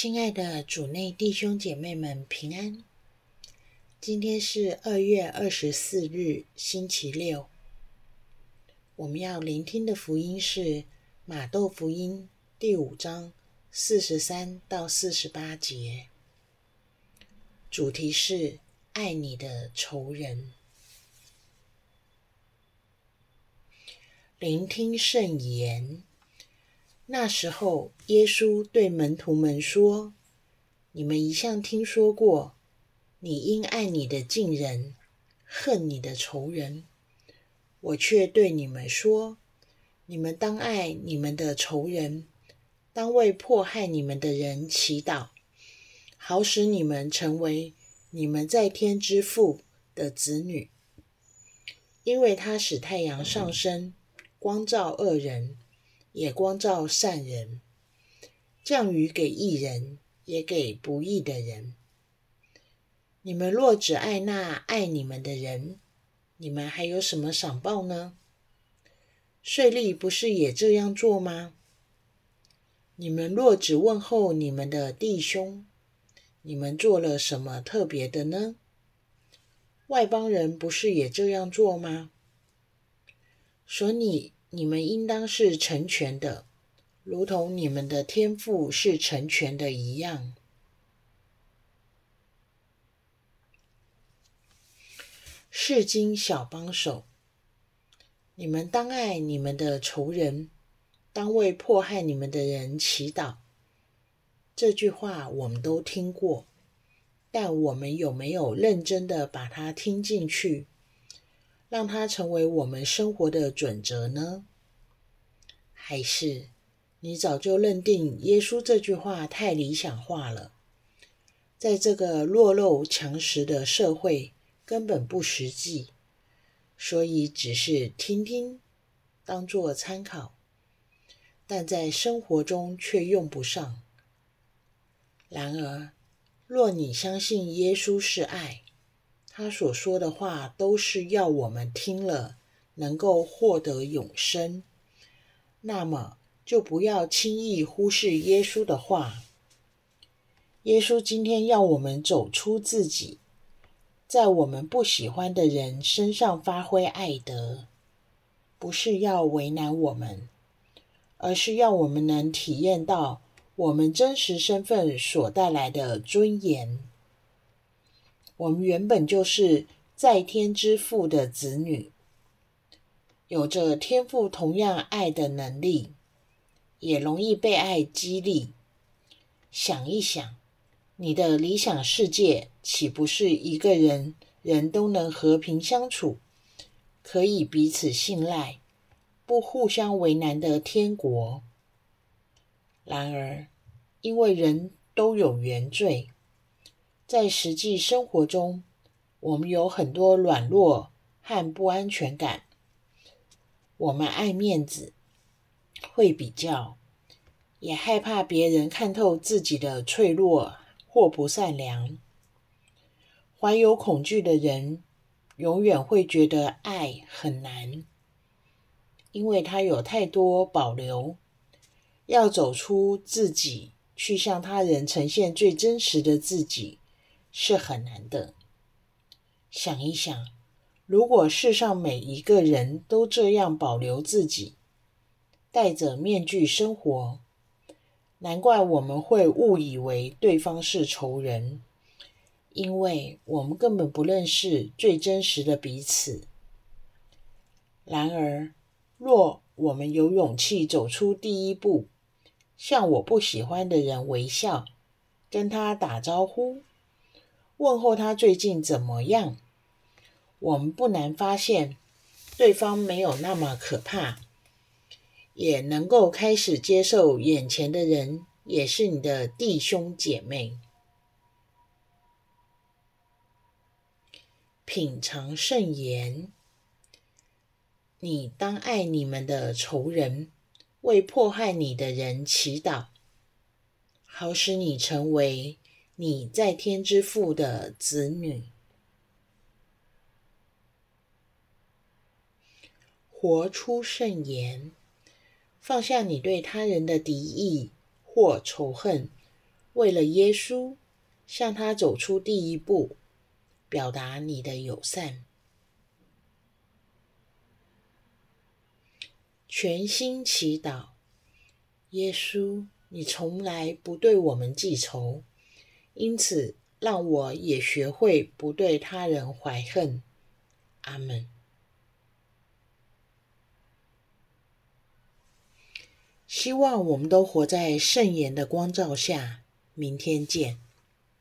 亲爱的主内弟兄姐妹们平安。今天是二月二十四日，星期六。我们要聆听的福音是马窦福音第五章四十三到四十八节，主题是爱你的仇人。聆听圣言。那时候，耶稣对门徒们说：“你们一向听说过，你应爱你的近人，恨你的仇人。我却对你们说，你们当爱你们的仇人，当为迫害你们的人祈祷，好使你们成为你们在天之父的子女。因为他使太阳上升，光照恶人。”也光照善人，降雨给义人，也给不义的人。你们若只爱那爱你们的人，你们还有什么赏报呢？税吏不是也这样做吗？你们若只问候你们的弟兄，你们做了什么特别的呢？外邦人不是也这样做吗？所以。你们应当是成全的，如同你们的天赋是成全的一样。世经小帮手，你们当爱你们的仇人，当为迫害你们的人祈祷。这句话我们都听过，但我们有没有认真的把它听进去？让它成为我们生活的准则呢？还是你早就认定耶稣这句话太理想化了，在这个弱肉强食的社会根本不实际，所以只是听听，当做参考，但在生活中却用不上。然而，若你相信耶稣是爱，他所说的话都是要我们听了能够获得永生，那么就不要轻易忽视耶稣的话。耶稣今天要我们走出自己，在我们不喜欢的人身上发挥爱德，不是要为难我们，而是要我们能体验到我们真实身份所带来的尊严。我们原本就是在天之父的子女，有着天父同样爱的能力，也容易被爱激励。想一想，你的理想世界岂不是一个人人都能和平相处，可以彼此信赖，不互相为难的天国？然而，因为人都有原罪。在实际生活中，我们有很多软弱和不安全感。我们爱面子，会比较，也害怕别人看透自己的脆弱或不善良。怀有恐惧的人，永远会觉得爱很难，因为他有太多保留。要走出自己，去向他人呈现最真实的自己。是很难的。想一想，如果世上每一个人都这样保留自己，戴着面具生活，难怪我们会误以为对方是仇人，因为我们根本不认识最真实的彼此。然而，若我们有勇气走出第一步，向我不喜欢的人微笑，跟他打招呼。问候他最近怎么样？我们不难发现，对方没有那么可怕，也能够开始接受眼前的人也是你的弟兄姐妹。品尝圣言，你当爱你们的仇人，为迫害你的人祈祷，好使你成为。你在天之父的子女，活出圣言，放下你对他人的敌意或仇恨，为了耶稣，向他走出第一步，表达你的友善。全心祈祷，耶稣，你从来不对我们记仇，因此让我也学会不对他人怀恨。阿门。希望我们都活在圣言的光照下。明天见。